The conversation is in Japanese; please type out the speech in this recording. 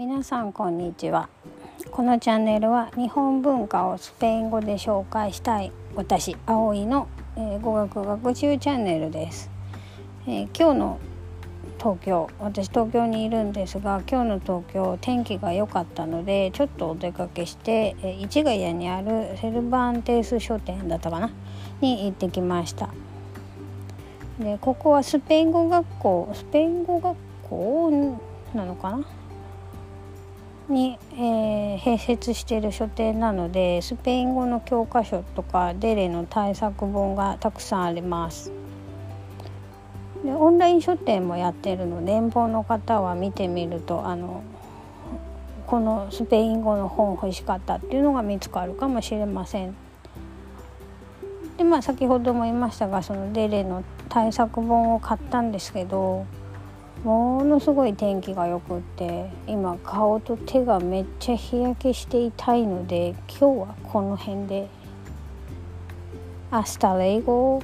皆さんこんにちは。このチャンネルは日本文化をスペイン語で紹介したい私葵の、えー、語学学習チャンネルです、えー、今日の東京私東京にいるんですが今日の東京天気が良かったのでちょっとお出かけして、え、市ヶ谷にあるセルバンテース書店だったかなに行ってきました。でここはスペイン語学校スペイン語学校なのかな？に、えー、併設している書店なのでスペイン語の教科書とかデレの対策本がたくさんあります。でオンライン書店もやってるので遠方の方は見てみるとあのこのスペイン語の本欲しかったっていうのが見つかるかもしれません。でまあ先ほども言いましたがそのデレの対策本を買ったんですけどものすごい天気がよくって今顔と手がめっちゃ日焼けして痛いので今日はこの辺で。アスタレイゴ